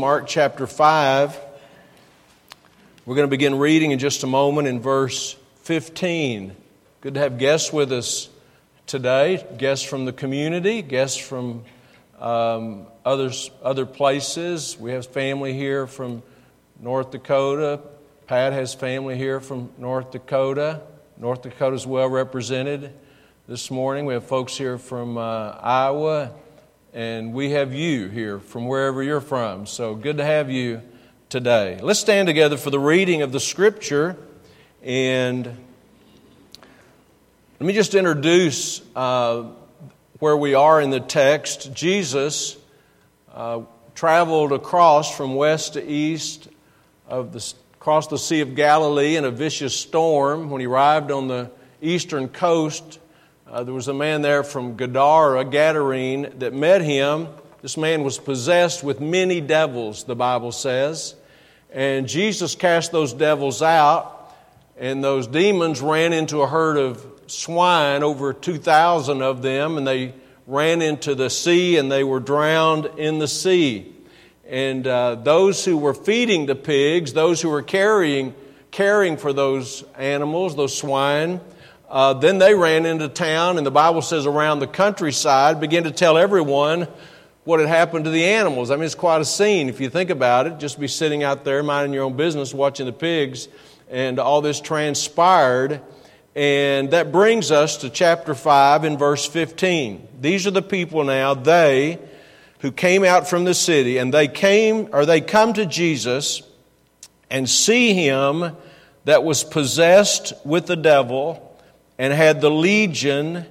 Mark chapter 5. We're going to begin reading in just a moment in verse 15. Good to have guests with us today guests from the community, guests from um, others, other places. We have family here from North Dakota. Pat has family here from North Dakota. North Dakota is well represented this morning. We have folks here from uh, Iowa and we have you here from wherever you're from. So good to have you today. Let's stand together for the reading of the scripture. And let me just introduce uh, where we are in the text. Jesus uh, traveled across from west to east of the, across the Sea of Galilee in a vicious storm. When he arrived on the eastern coast, uh, there was a man there from Gadara, Gadarene, that met him. This man was possessed with many devils, the Bible says. And Jesus cast those devils out, and those demons ran into a herd of swine, over 2,000 of them, and they ran into the sea and they were drowned in the sea. And uh, those who were feeding the pigs, those who were carrying, caring for those animals, those swine, uh, then they ran into town, and the Bible says around the countryside, began to tell everyone what had happened to the animals. I mean, it's quite a scene if you think about it. Just be sitting out there minding your own business, watching the pigs, and all this transpired. And that brings us to chapter 5 and verse 15. These are the people now, they who came out from the city, and they came, or they come to Jesus and see him that was possessed with the devil and had the legion,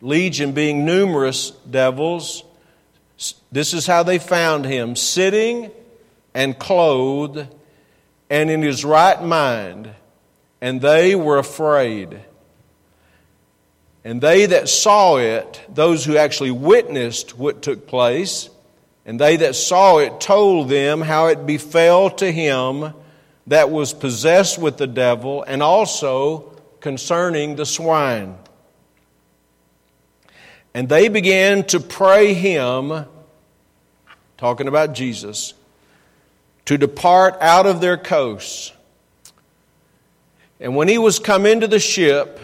legion being numerous devils. This is how they found him sitting and clothed and in his right mind, and they were afraid. And they that saw it, those who actually witnessed what took place, and they that saw it told them how it befell to him that was possessed with the devil, and also concerning the swine. And they began to pray him, talking about Jesus, to depart out of their coasts. And when he was come into the ship,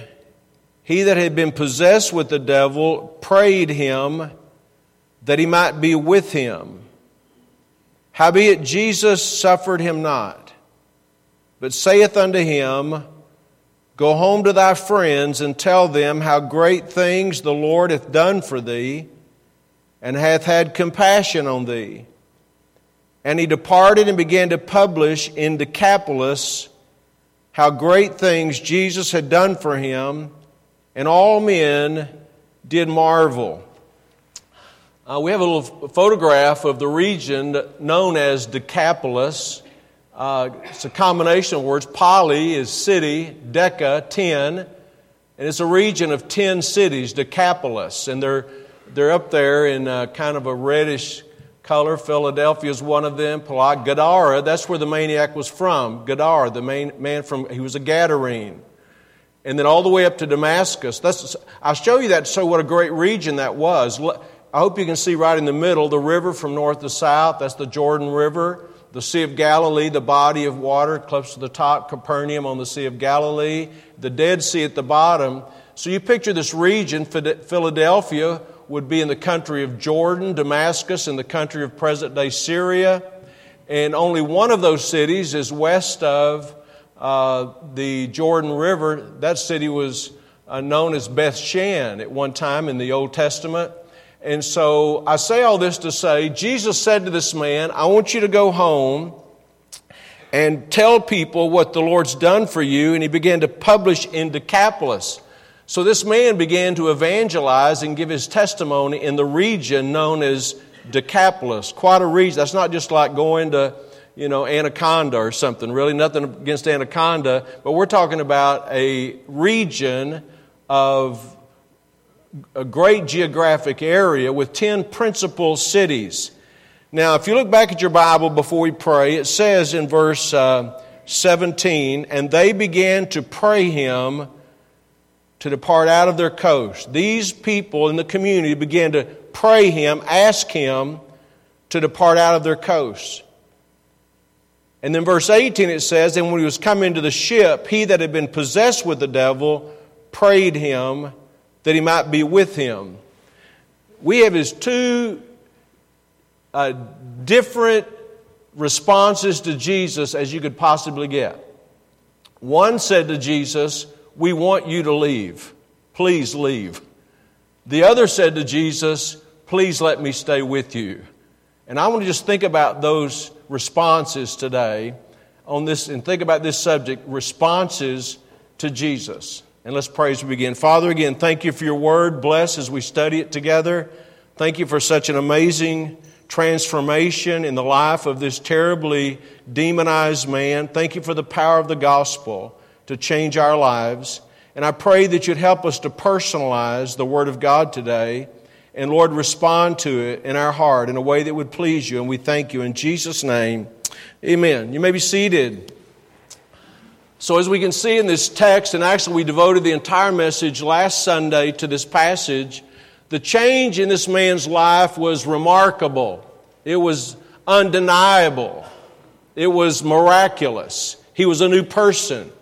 he that had been possessed with the devil prayed him that he might be with him. Howbeit Jesus suffered him not, but saith unto him, Go home to thy friends and tell them how great things the Lord hath done for thee, and hath had compassion on thee. And he departed and began to publish in Decapolis how great things Jesus had done for him, and all men did marvel. Uh, we have a little photograph of the region known as Decapolis. Uh, it's a combination of words. Poly is city, Deca, ten, and it's a region of ten cities, Decapolis, and they're, they're up there in uh, kind of a reddish color. Philadelphia is one of them. Gadara, that's where the maniac was from. Gadara, the main man from, he was a Gadarene. And then all the way up to Damascus. That's, I'll show you that so what a great region that was. I hope you can see right in the middle the river from north to south. That's the Jordan River the Sea of Galilee, the body of water close to the top, Capernaum on the Sea of Galilee, the Dead Sea at the bottom. So you picture this region, Philadelphia would be in the country of Jordan, Damascus in the country of present day Syria, and only one of those cities is west of uh, the Jordan River. That city was uh, known as Beth Shan at one time in the Old Testament. And so I say all this to say Jesus said to this man, I want you to go home and tell people what the Lord's done for you. And he began to publish in Decapolis. So this man began to evangelize and give his testimony in the region known as Decapolis. Quite a region. That's not just like going to, you know, Anaconda or something. Really, nothing against Anaconda. But we're talking about a region of a great geographic area with 10 principal cities. Now, if you look back at your Bible before we pray, it says in verse uh, 17, and they began to pray him to depart out of their coast. These people in the community began to pray him, ask him to depart out of their coast. And then verse 18 it says, And when he was come into the ship, he that had been possessed with the devil prayed him that he might be with him. We have his two uh, different responses to Jesus as you could possibly get. One said to Jesus, We want you to leave. Please leave. The other said to Jesus, Please let me stay with you. And I want to just think about those responses today on this and think about this subject responses to Jesus. And let's pray as we begin. Father, again, thank you for your word. Bless as we study it together. Thank you for such an amazing transformation in the life of this terribly demonized man. Thank you for the power of the gospel to change our lives. And I pray that you'd help us to personalize the Word of God today. And Lord, respond to it in our heart in a way that would please you. And we thank you in Jesus' name. Amen. You may be seated. So, as we can see in this text, and actually we devoted the entire message last Sunday to this passage, the change in this man's life was remarkable. It was undeniable. It was miraculous. He was a new person.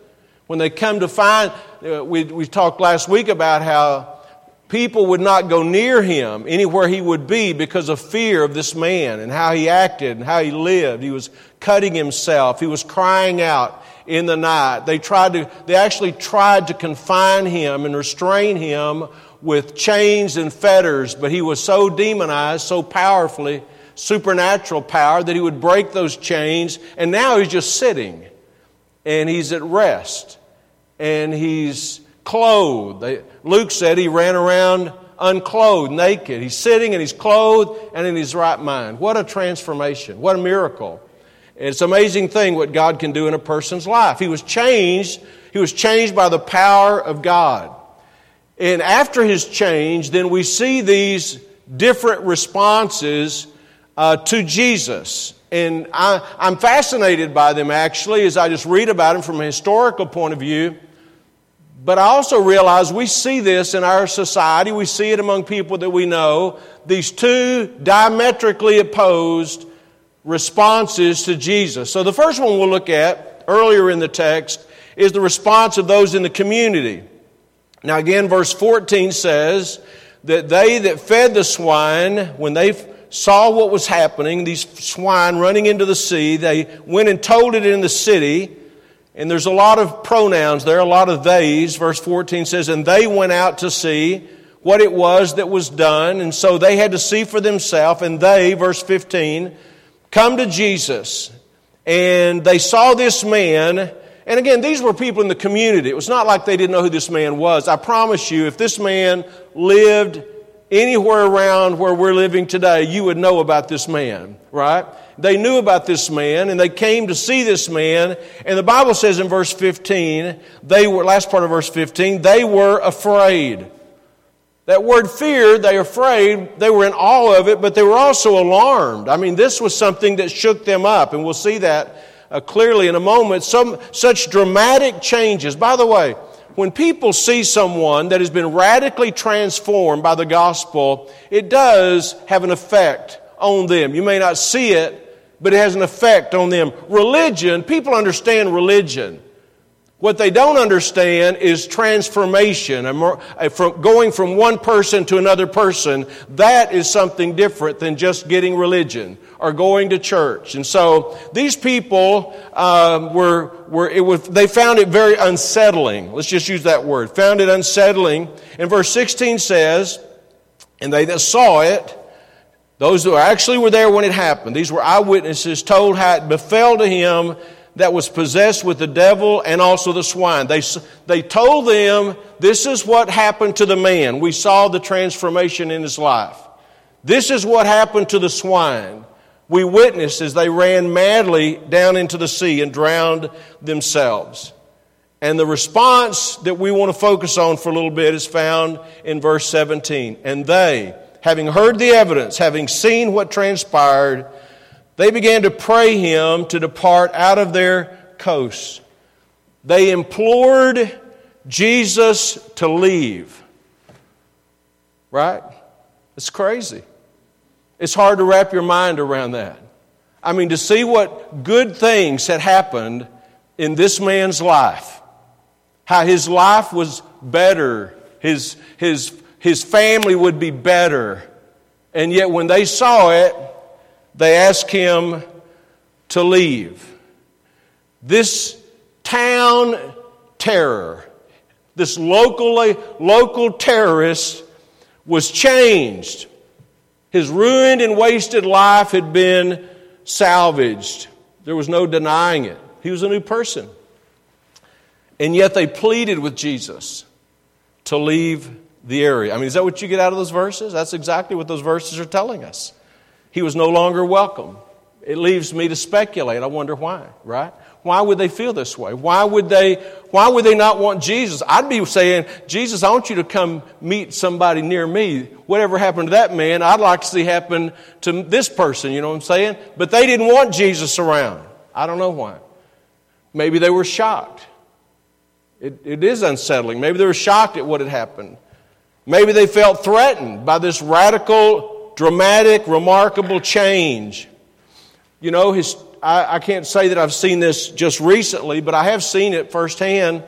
When they come to find, uh, we, we talked last week about how people would not go near him anywhere he would be because of fear of this man and how he acted and how he lived. He was cutting himself. He was crying out in the night. They tried to, they actually tried to confine him and restrain him with chains and fetters, but he was so demonized, so powerfully, supernatural power, that he would break those chains, and now he's just sitting and he's at rest and he's clothed. Luke said he ran around unclothed, naked. He's sitting and he's clothed and in his right mind. What a transformation. What a miracle. It's an amazing thing what God can do in a person's life. He was changed. He was changed by the power of God. And after his change, then we see these different responses uh, to Jesus. And I, I'm fascinated by them actually as I just read about them from a historical point of view. But I also realize we see this in our society. We see it among people that we know. These two diametrically opposed responses to Jesus. So the first one we'll look at earlier in the text is the response of those in the community. Now, again, verse 14 says that they that fed the swine, when they saw what was happening, these swine running into the sea, they went and told it in the city. And there's a lot of pronouns there, a lot of theys. Verse 14 says, And they went out to see what it was that was done. And so they had to see for themselves. And they, verse 15, come to Jesus. And they saw this man and again, these were people in the community. It was not like they didn't know who this man was. I promise you, if this man lived anywhere around where we're living today, you would know about this man, right? They knew about this man and they came to see this man. And the Bible says in verse 15, they were, last part of verse 15, they were afraid. That word fear, they afraid, they were in awe of it, but they were also alarmed. I mean, this was something that shook them up, and we'll see that uh, clearly in a moment some such dramatic changes. By the way, when people see someone that has been radically transformed by the gospel, it does have an effect on them. You may not see it, but it has an effect on them. Religion, people understand religion. What they don't understand is transformation, going from one person to another person. That is something different than just getting religion or going to church. And so these people um, were, were it was, they found it very unsettling. Let's just use that word. Found it unsettling. And verse 16 says, And they that saw it, those who actually were there when it happened, these were eyewitnesses, told how it befell to him that was possessed with the devil and also the swine. They, they told them, This is what happened to the man. We saw the transformation in his life. This is what happened to the swine. We witnessed as they ran madly down into the sea and drowned themselves. And the response that we want to focus on for a little bit is found in verse 17. And they, having heard the evidence, having seen what transpired, they began to pray him to depart out of their coasts. They implored Jesus to leave. Right? It's crazy. It's hard to wrap your mind around that. I mean, to see what good things had happened in this man's life, how his life was better, his, his, his family would be better. And yet, when they saw it, they asked him to leave. This town terror, this locally, local terrorist was changed. His ruined and wasted life had been salvaged. There was no denying it. He was a new person. And yet they pleaded with Jesus to leave the area. I mean, is that what you get out of those verses? That's exactly what those verses are telling us. He was no longer welcome. It leaves me to speculate. I wonder why, right? Why would they feel this way? Why would they, why would they not want Jesus? I'd be saying, Jesus, I want you to come meet somebody near me. Whatever happened to that man, I'd like to see happen to this person, you know what I'm saying? But they didn't want Jesus around. I don't know why. Maybe they were shocked. It, it is unsettling. Maybe they were shocked at what had happened. Maybe they felt threatened by this radical, dramatic, remarkable change. You know, his, I, I can't say that I've seen this just recently, but I have seen it firsthand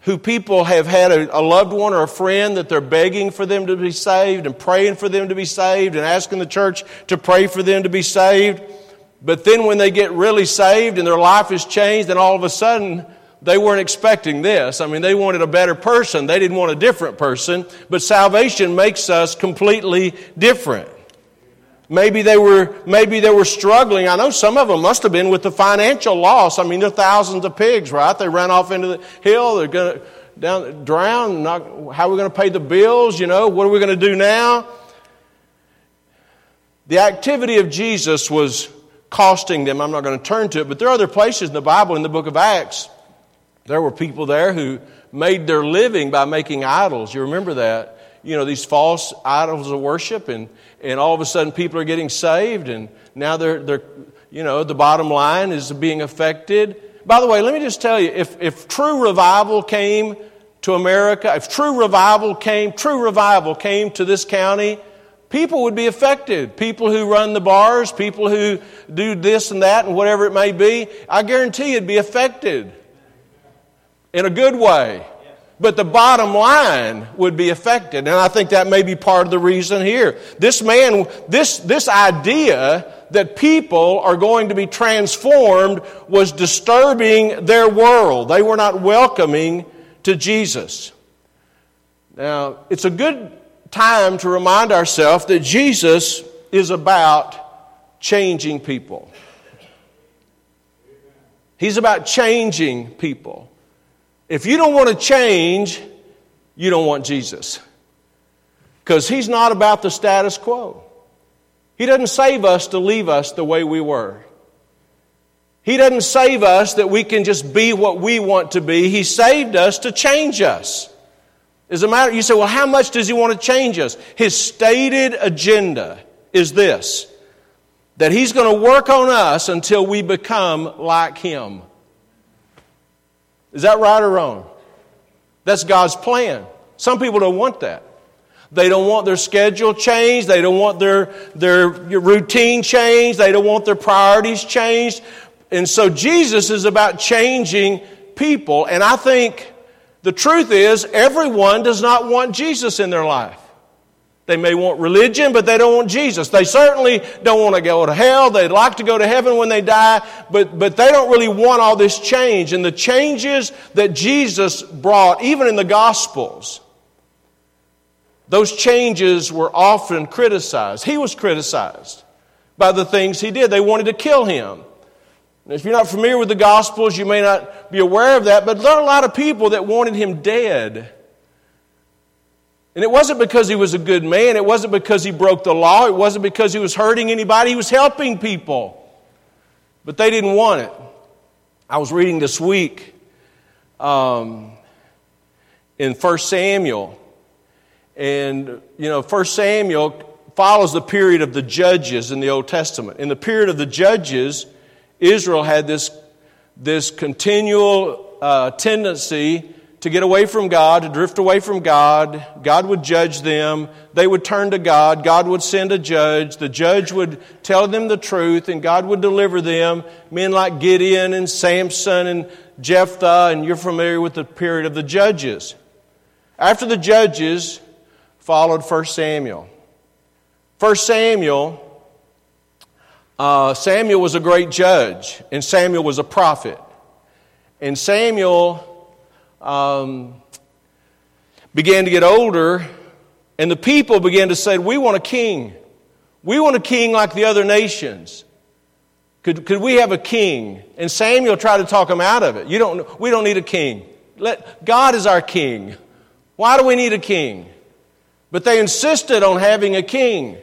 who people have had a, a, loved one or a friend that they're begging for them to be saved and praying for them to be saved and asking the church to pray for them to be saved. But then when they get really saved and their life is changed, and all of a sudden they weren't expecting this. I mean, they wanted a better person. They didn't want a different person. But salvation makes us completely different. Maybe they were, maybe they were struggling. I know some of them must have been with the financial loss. I mean, there are thousands of pigs, right? They ran off into the hill. They're going to down, drown. Not, how are we going to pay the bills? You know, what are we going to do now? The activity of Jesus was costing them. I'm not going to turn to it, but there are other places in the Bible, in the book of Acts, there were people there who made their living by making idols. You remember that? You know, these false idols of worship, and and all of a sudden people are getting saved, and now they're, they're you know, the bottom line is being affected. By the way, let me just tell you if, if true revival came to America, if true revival came, true revival came to this county, people would be affected. People who run the bars, people who do this and that and whatever it may be, I guarantee you'd be affected in a good way but the bottom line would be affected. And I think that may be part of the reason here. This man, this, this idea that people are going to be transformed was disturbing their world. They were not welcoming to Jesus. Now, it's a good time to remind ourselves that Jesus is about changing people. He's about changing people. If you don't want to change, you don't want Jesus. Because He's not about the status quo. He doesn't save us to leave us the way we were. He doesn't save us that we can just be what we want to be. He saved us to change us. As a matter, you say, well, how much does He want to change us? His stated agenda is this that He's going to work on us until we become like Him. Is that right or wrong? That's God's plan. Some people don't want that. They don't want their schedule changed. They don't want their, their routine changed. They don't want their priorities changed. And so Jesus is about changing people. And I think the truth is, everyone does not want Jesus in their life. They may want religion, but they don't want Jesus. They certainly don't want to go to hell. They'd like to go to heaven when they die, but, but they don't really want all this change. And the changes that Jesus brought, even in the Gospels, those changes were often criticized. He was criticized by the things he did. They wanted to kill him. If you're not familiar with the Gospels, you may not be aware of that, but there are a lot of people that wanted him dead. And it wasn't because he was a good man. It wasn't because he broke the law. It wasn't because he was hurting anybody. He was helping people. But they didn't want it. I was reading this week um, in 1 Samuel. And, you know, 1 Samuel follows the period of the judges in the Old Testament. In the period of the judges, Israel had this, this continual uh, tendency to get away from God, to drift away from God. God would judge them. They would turn to God. God would send a judge. The judge would tell them the truth, and God would deliver them. Men like Gideon and Samson and Jephthah, and you're familiar with the period of the judges. After the judges followed 1 Samuel. 1 Samuel, uh, Samuel was a great judge, and Samuel was a prophet. And Samuel um, began to get older, and the people began to say, We want a king. We want a king like the other nations. Could, could we have a king? And Samuel tried to talk them out of it. You don't, we don't need a king. Let, God is our king. Why do we need a king? But they insisted on having a king.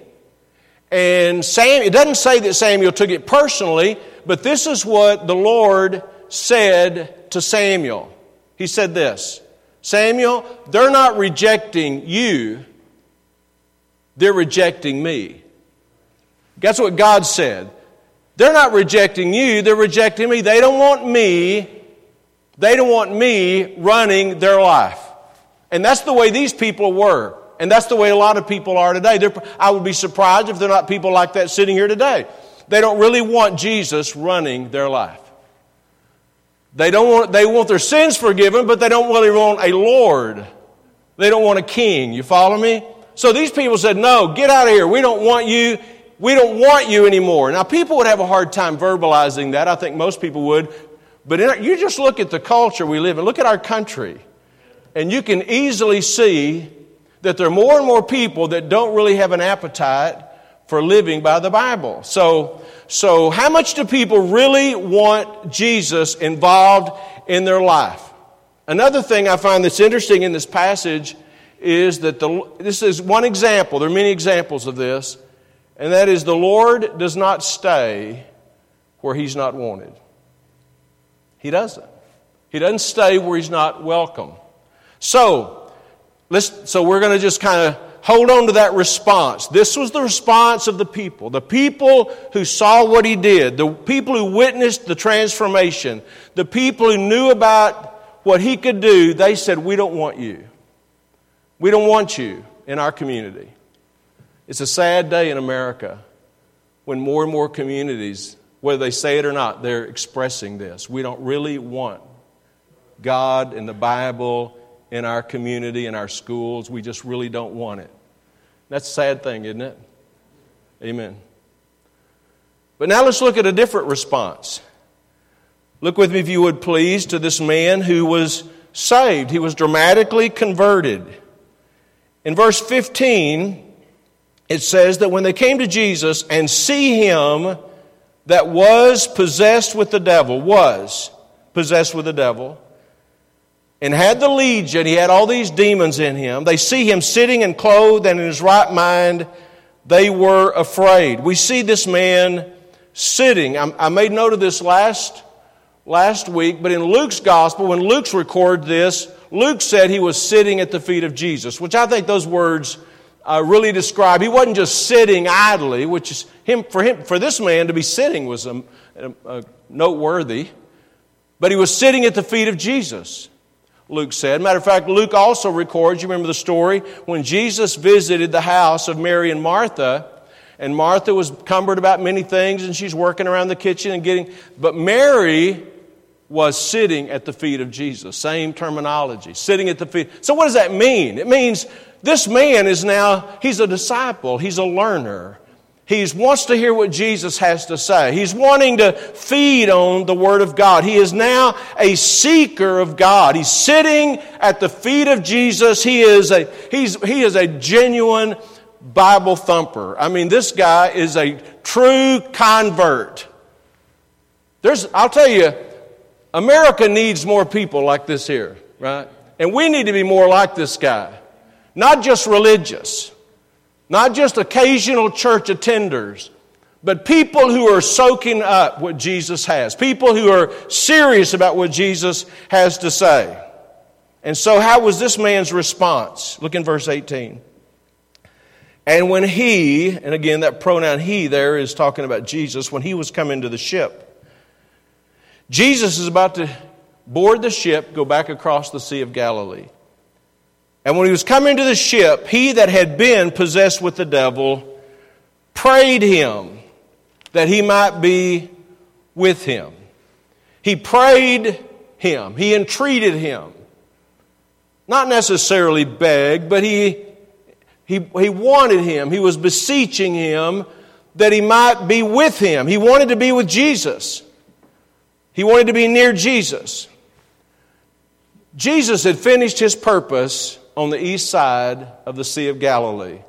And Sam, it doesn't say that Samuel took it personally, but this is what the Lord said to Samuel. He said this Samuel, they're not rejecting you, they're rejecting me. That's what God said. They're not rejecting you, they're rejecting me. They don't want me, they don't want me running their life. And that's the way these people were. And that's the way a lot of people are today. They're, I would be surprised if they're not people like that sitting here today. They don't really want Jesus running their life. They, don't want, they want their sins forgiven, but they don't really want a Lord. They don't want a king. You follow me? So these people said, No, get out of here. We don't want you. We don't want you anymore. Now, people would have a hard time verbalizing that. I think most people would. But in, you just look at the culture we live in, look at our country, and you can easily see that there are more and more people that don't really have an appetite for living by the Bible. So, so how much do people really want Jesus involved in their life? Another thing I find that's interesting in this passage is that the, this is one example. There are many examples of this, and that is the Lord does not stay where He's not wanted. He doesn't. He doesn't stay where He's not welcome. So, let's, so we're going to just kind of hold on to that response. This was the response of the people. The people who saw what he did, the people who witnessed the transformation, the people who knew about what he could do, they said, We don't want you. We don't want you in our community. It's a sad day in America when more and more communities, whether they say it or not, they're expressing this. We don't really want God and the Bible in our community, in our schools. We just really don't want it. That's a sad thing, isn't it? Amen. But now let's look at a different response. Look with me, if you would please, to this man who was saved. He was dramatically converted. In verse 15, it says that when they came to Jesus and see him that was possessed with the devil, was possessed with the devil, and had the legion, he had all these demons in him. They see him sitting and clothed and in his right mind. They were afraid. We see this man sitting. I, made note of this last, last week, but in Luke's gospel, when Luke's record this, Luke said he was sitting at the feet of Jesus, which I think those words uh, really describe. He wasn't just sitting idly, which is him for him for this man to be sitting was a, a, a noteworthy, but he was sitting at the feet of Jesus. Luke said. Matter of fact, Luke also records, you remember the story, when Jesus visited the house of Mary and Martha, and Martha was cumbered about many things, and she's working around the kitchen and getting, but Mary was sitting at the feet of Jesus. Same terminology, sitting at the feet. So what does that mean? It means this man is now, he's a disciple, he's a learner. He wants to hear what Jesus has to say. He's wanting to feed on the Word of God. He is now a seeker of God. He's sitting at the feet of Jesus. He is a, he's, he is a genuine Bible thumper. I mean, this guy is a true convert. There's, I'll tell you, America needs more people like this here, right? And we need to be more like this guy. Not just religious not just occasional church attenders, but people who are soaking up what Jesus has, people who are serious about what Jesus has to say. And so, how was this man's response? Look in verse 18. And when he, and again, that pronoun he there is talking about Jesus, when he was coming to the ship, Jesus is about to board the ship, go back across the Sea of Galilee. And when he was coming to the ship, he that had been possessed with the devil prayed him that he might be with him. He prayed him, he entreated him. Not necessarily begged, but he, he, he wanted him. He was beseeching him that he might be with him. He wanted to be with Jesus. He wanted to be near Jesus. Jesus had finished his purpose on the east side of the Sea of Galilee.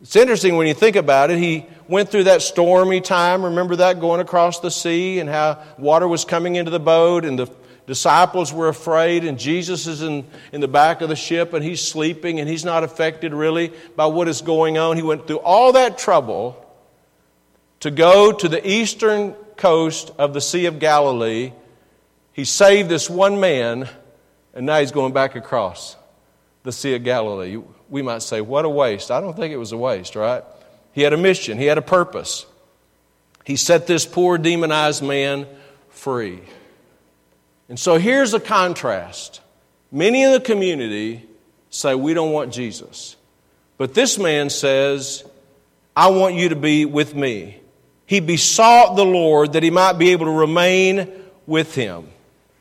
It's interesting when you think about it. He went through that stormy time. Remember that going across the sea and how water was coming into the boat and the disciples were afraid and Jesus is in, in the back of the ship and he's sleeping and he's not affected really by what is going on. He went through all that trouble to go to the eastern coast of the Sea of Galilee. He saved this one man and now he's going back across the Sea of Galilee. We might say, what a waste. I don't think it was a waste, right? He had a mission, he had a purpose. He set this poor demonized man free. And so here's a contrast. Many in the community say, We don't want Jesus. But this man says, I want you to be with me. He besought the Lord that he might be able to remain with him.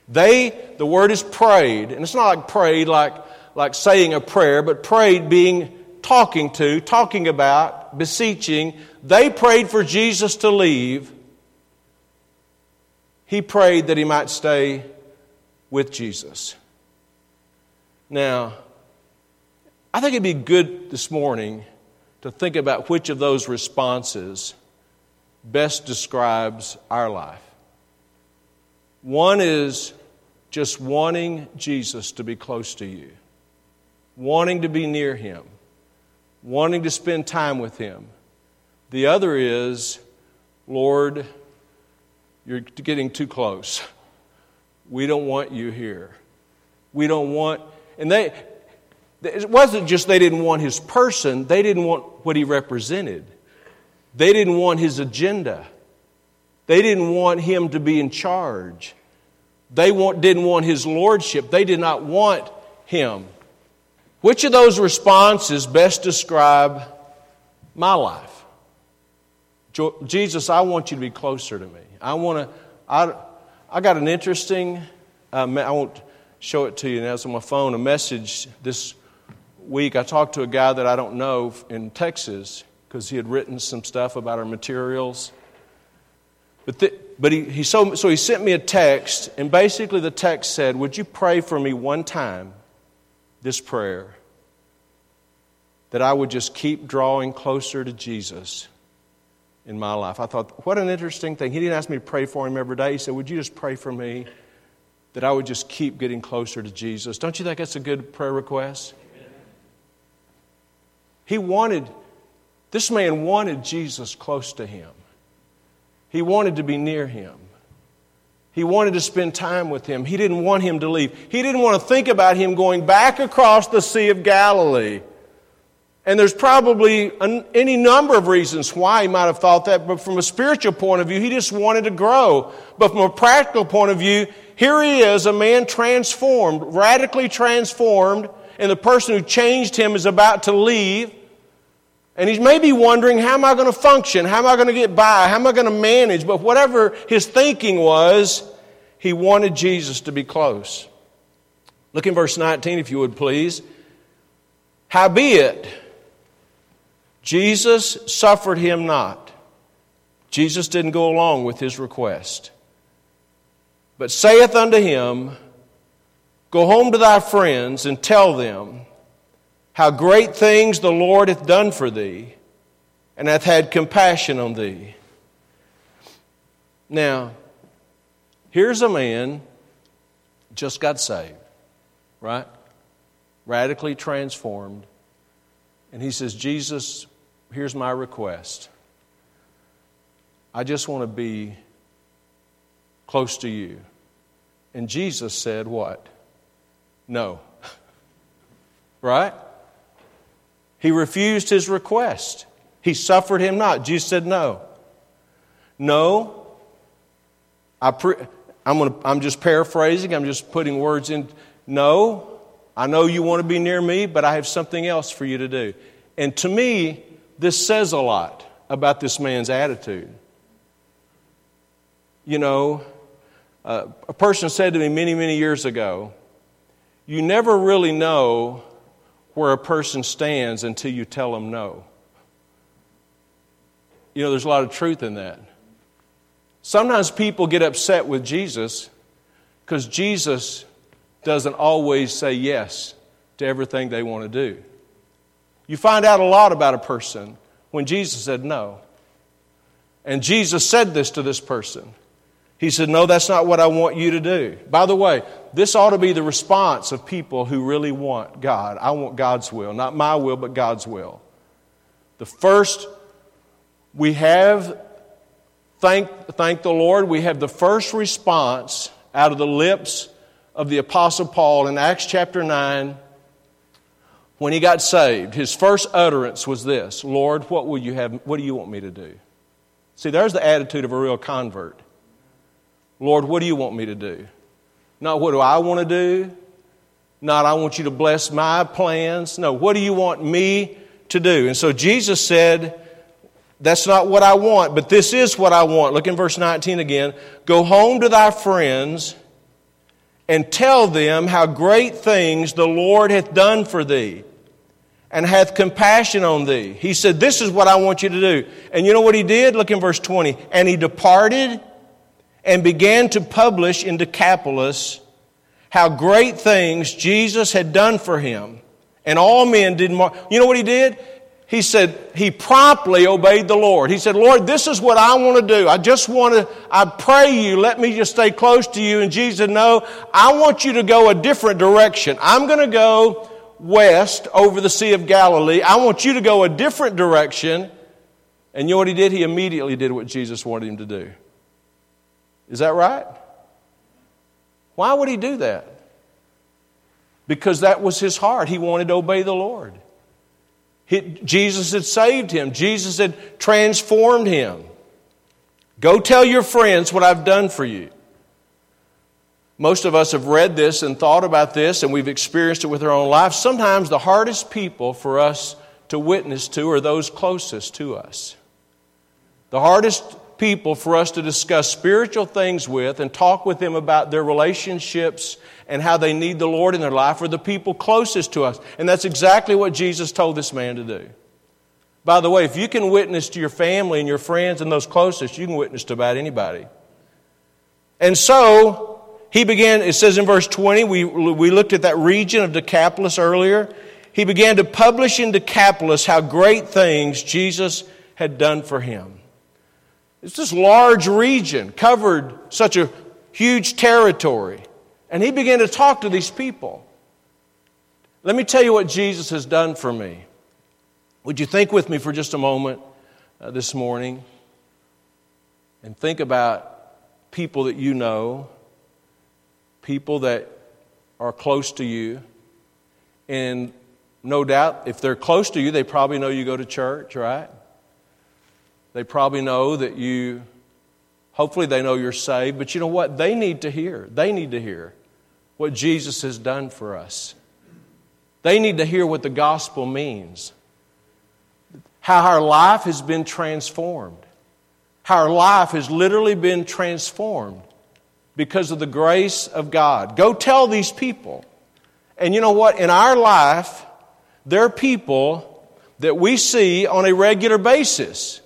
They, the word is prayed, and it's not like prayed like like saying a prayer, but prayed being talking to, talking about, beseeching. They prayed for Jesus to leave. He prayed that he might stay with Jesus. Now, I think it'd be good this morning to think about which of those responses best describes our life. One is just wanting Jesus to be close to you wanting to be near Him, wanting to spend time with Him. The other is, Lord, you're getting too close. We don't want you here. We don't want, and they, it wasn't just they didn't want his person, they didn't want what he represented. They didn't want his agenda. They didn't want him to be in charge. They want, didn't want his lordship. They did not want him. Which of those responses best describe my life? Jesus, I want you to be closer to me. I want to, I, I got an interesting, uh, I won't show it to you now, it's on my phone, a message this week. I talked to a guy that I don't know in Texas because he had written some stuff about our materials. But, the, but he, he so, so he sent me a text, and basically the text said, Would you pray for me one time this prayer that I would just keep drawing closer to Jesus in my life. I thought, what an interesting thing. He didn't ask me to pray for him every day. He said, Would you just pray for me that I would just keep getting closer to Jesus? Don't you think that's a good prayer request? He wanted, this man wanted Jesus close to him. He wanted to be near him. He wanted to spend time with him. He didn't want him to leave. He didn't want to think about him going back across the Sea of Galilee. And there's probably an, any number of reasons why he might have thought that, but from a spiritual point of view, he just wanted to grow. But from a practical point of view, here he is, a man transformed, radically transformed, and the person who changed him is about to leave. And he's maybe wondering, how am I going to function? How am I going to get by? How am I going to manage? But whatever his thinking was, he wanted Jesus to be close. Look in verse 19, if you would please. Howbeit, Jesus suffered him not. Jesus didn't go along with his request. But saith unto him, Go home to thy friends and tell them how great things the Lord hath done for thee, and hath had compassion on thee. Now, here's a man just got saved, right? Radically transformed. And he says, Jesus, here's my request. I just want to be close to you. And Jesus said, What? No. right? He refused his request. He suffered him not. Jesus said, No. No. I pre- I'm, gonna, I'm just paraphrasing, I'm just putting words in. No, I know you want to be near me, but I have something else for you to do. And to me, this says a lot about this man's attitude. You know, uh, a person said to me many, many years ago, You never really know where a person stands until you tell them no. You know, there's a lot of truth in that. Sometimes people get upset with Jesus because Jesus doesn't always say yes to everything they want to do. You find out a lot about a person when Jesus said no. And Jesus said this to this person. He said, No, that's not what I want you to do. By the way, this ought to be the response of people who really want God. I want God's will, not my will, but God's will. The first, we have thank, thank the Lord, we have the first response out of the lips of the Apostle Paul in Acts chapter 9 when he got saved. His first utterance was this Lord, what, will you have, what do you want me to do? See, there's the attitude of a real convert. Lord, what do you want me to do? Not what do I want to do? Not I want you to bless my plans. No, what do you want me to do? And so Jesus said, that's not what I want, but this is what I want. Look in verse 19 again. Go home to thy friends and tell them how great things the Lord hath done for thee and hath compassion on thee. He said, This is what I want you to do. And you know what he did? Look in verse 20. And he departed and began to publish in Decapolis how great things Jesus had done for him. And all men did mar- You know what he did? he said he promptly obeyed the Lord. He said, Lord, this is what I want to do. I just want to, I pray you, let me just stay close to you. And Jesus said, No, I want you to go a different direction. I'm going to go west over the Sea of Galilee. I want you to go a different direction. And you know what he did? He immediately did what Jesus wanted him to do. Is that right? Why would he do that? Because that was his heart. He wanted to obey the Lord. He, Jesus had saved him, Jesus had transformed him. Go tell your friends what I've done for you. Most of us have read this and thought about this, and we've experienced it with our own lives. Sometimes the hardest people for us to witness to are those closest to us. The hardest people for us to discuss spiritual things with and talk with them about their relationships and how they need the Lord in their life are the people closest to us. And that's exactly what Jesus told this man to do. By the way, if you can witness to your family and your friends and those closest, you can witness to about anybody. And so, he began, it says in verse 20, we, we looked at that region of Decapolis earlier. He began to publish in Decapolis how great things Jesus had done for him. It's this large region, covered such a huge territory. And he began to talk to these people. Let me tell you what Jesus has done for me. Would you think with me for just a moment uh, this morning and think about people that you know, people that are close to you, and no doubt if they're close to you, they probably know you go to church, right? They probably know that you, hopefully, they know you're saved, but you know what? They need to hear. They need to hear what Jesus has done for us. They need to hear what the gospel means, how our life has been transformed, how our life has literally been transformed because of the grace of God. Go tell these people. And you know what? In our life, there are people that we see on a regular basis.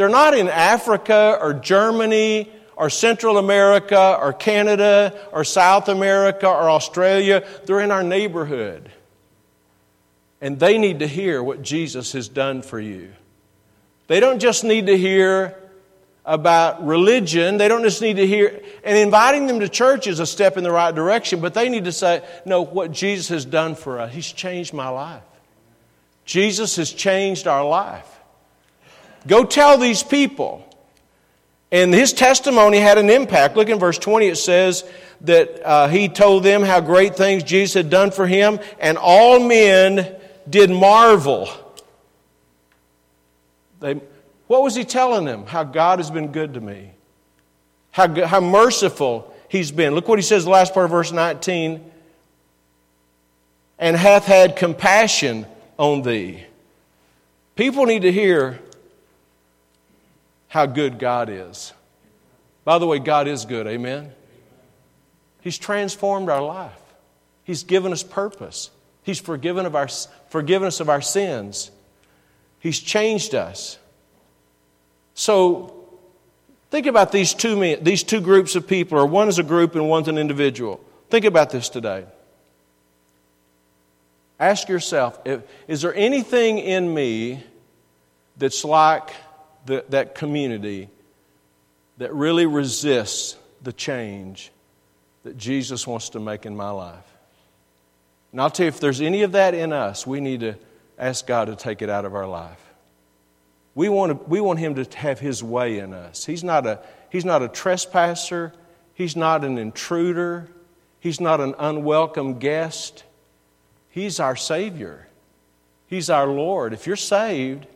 They're not in Africa or Germany or Central America or Canada or South America or Australia. They're in our neighborhood. And they need to hear what Jesus has done for you. They don't just need to hear about religion. They don't just need to hear, and inviting them to church is a step in the right direction, but they need to say, no, what Jesus has done for us, He's changed my life. Jesus has changed our life. Go tell these people. And his testimony had an impact. Look in verse 20, it says that uh, he told them how great things Jesus had done for him, and all men did marvel. They, what was he telling them? How God has been good to me, how, how merciful he's been. Look what he says, the last part of verse 19. And hath had compassion on thee. People need to hear how good God is. By the way, God is good, amen? He's transformed our life, He's given us purpose, He's forgiven, of our, forgiven us of our sins, He's changed us. So, think about these two, these two groups of people, or one is a group and one's an individual. Think about this today. Ask yourself is there anything in me that's like that community that really resists the change that Jesus wants to make in my life? And I'll tell you, if there's any of that in us, we need to ask God to take it out of our life. We want, to, we want Him to have His way in us. He's not, a, he's not a trespasser, He's not an intruder, He's not an unwelcome guest. He's our Savior, He's our Lord. If you're saved,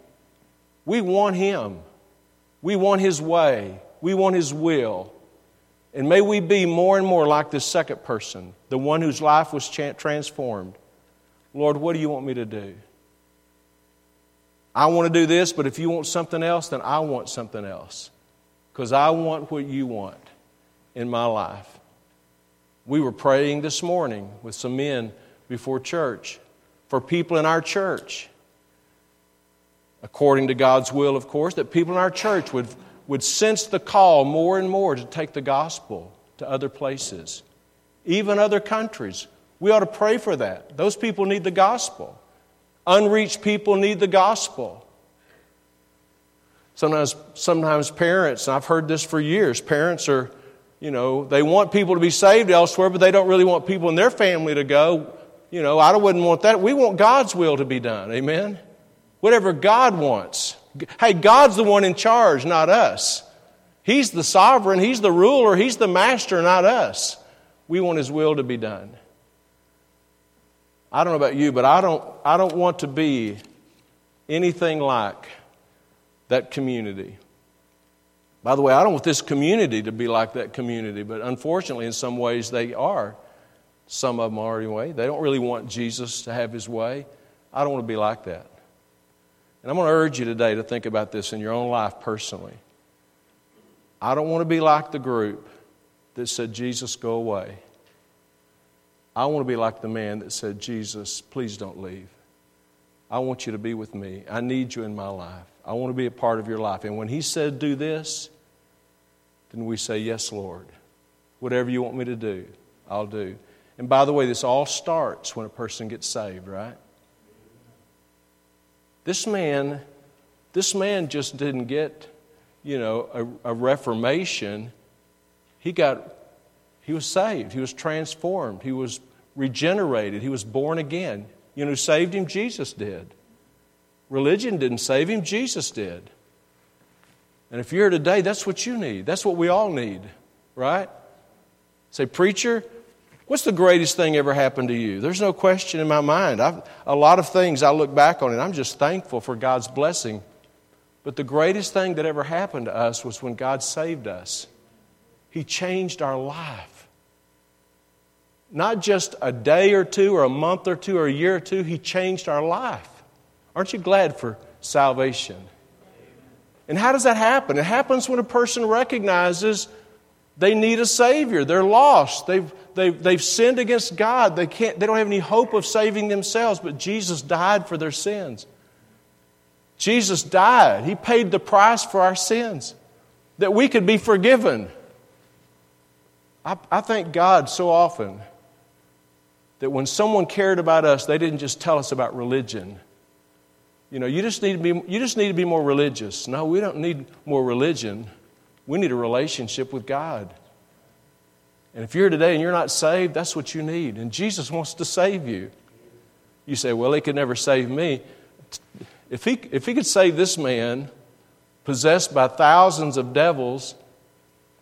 we want Him. We want His way. We want His will. And may we be more and more like this second person, the one whose life was transformed. Lord, what do you want me to do? I want to do this, but if you want something else, then I want something else. Because I want what you want in my life. We were praying this morning with some men before church for people in our church. According to God's will, of course, that people in our church would, would sense the call more and more to take the gospel to other places, even other countries. We ought to pray for that. Those people need the gospel. Unreached people need the gospel. Sometimes, sometimes parents, and I've heard this for years, parents are, you know, they want people to be saved elsewhere, but they don't really want people in their family to go. You know, I wouldn't want that. We want God's will to be done. Amen? Whatever God wants. Hey, God's the one in charge, not us. He's the sovereign, He's the ruler, He's the master, not us. We want His will to be done. I don't know about you, but I don't, I don't want to be anything like that community. By the way, I don't want this community to be like that community, but unfortunately, in some ways, they are. Some of them are anyway. They don't really want Jesus to have his way. I don't want to be like that. And I'm going to urge you today to think about this in your own life personally. I don't want to be like the group that said, Jesus, go away. I want to be like the man that said, Jesus, please don't leave. I want you to be with me. I need you in my life. I want to be a part of your life. And when he said, do this, then we say, Yes, Lord. Whatever you want me to do, I'll do. And by the way, this all starts when a person gets saved, right? This man, this man just didn't get, you know, a, a reformation. He got, he was saved. He was transformed. He was regenerated. He was born again. You know saved him? Jesus did. Religion didn't save him, Jesus did. And if you're here today, that's what you need. That's what we all need, right? Say, preacher, What's the greatest thing ever happened to you? There's no question in my mind. I've, a lot of things I look back on, and I'm just thankful for God's blessing. But the greatest thing that ever happened to us was when God saved us. He changed our life. Not just a day or two, or a month or two, or a year or two, He changed our life. Aren't you glad for salvation? And how does that happen? It happens when a person recognizes they need a Savior. They're lost. They've, they've, they've sinned against God. They, can't, they don't have any hope of saving themselves, but Jesus died for their sins. Jesus died. He paid the price for our sins that we could be forgiven. I, I thank God so often that when someone cared about us, they didn't just tell us about religion. You know, you just need to be, you just need to be more religious. No, we don't need more religion. We need a relationship with God. And if you're today and you're not saved, that's what you need. And Jesus wants to save you. You say, well, he could never save me. If he, if he could save this man, possessed by thousands of devils,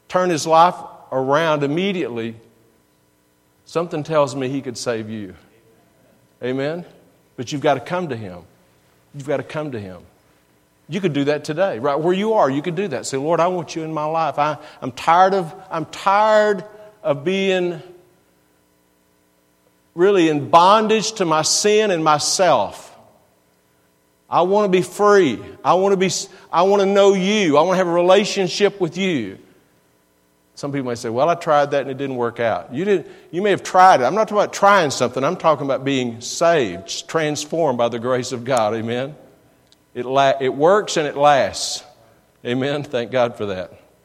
turn his life around immediately, something tells me he could save you. Amen? But you've got to come to him. You've got to come to him. You could do that today, right where you are. You could do that. Say, Lord, I want you in my life. I, I'm tired of, I'm tired of being really in bondage to my sin and myself. I want to be free. I want to be I want to know you. I want to have a relationship with you. Some people may say, "Well, I tried that and it didn't work out." You did you may have tried it. I'm not talking about trying something. I'm talking about being saved, transformed by the grace of God. Amen. It la- it works and it lasts. Amen. Thank God for that.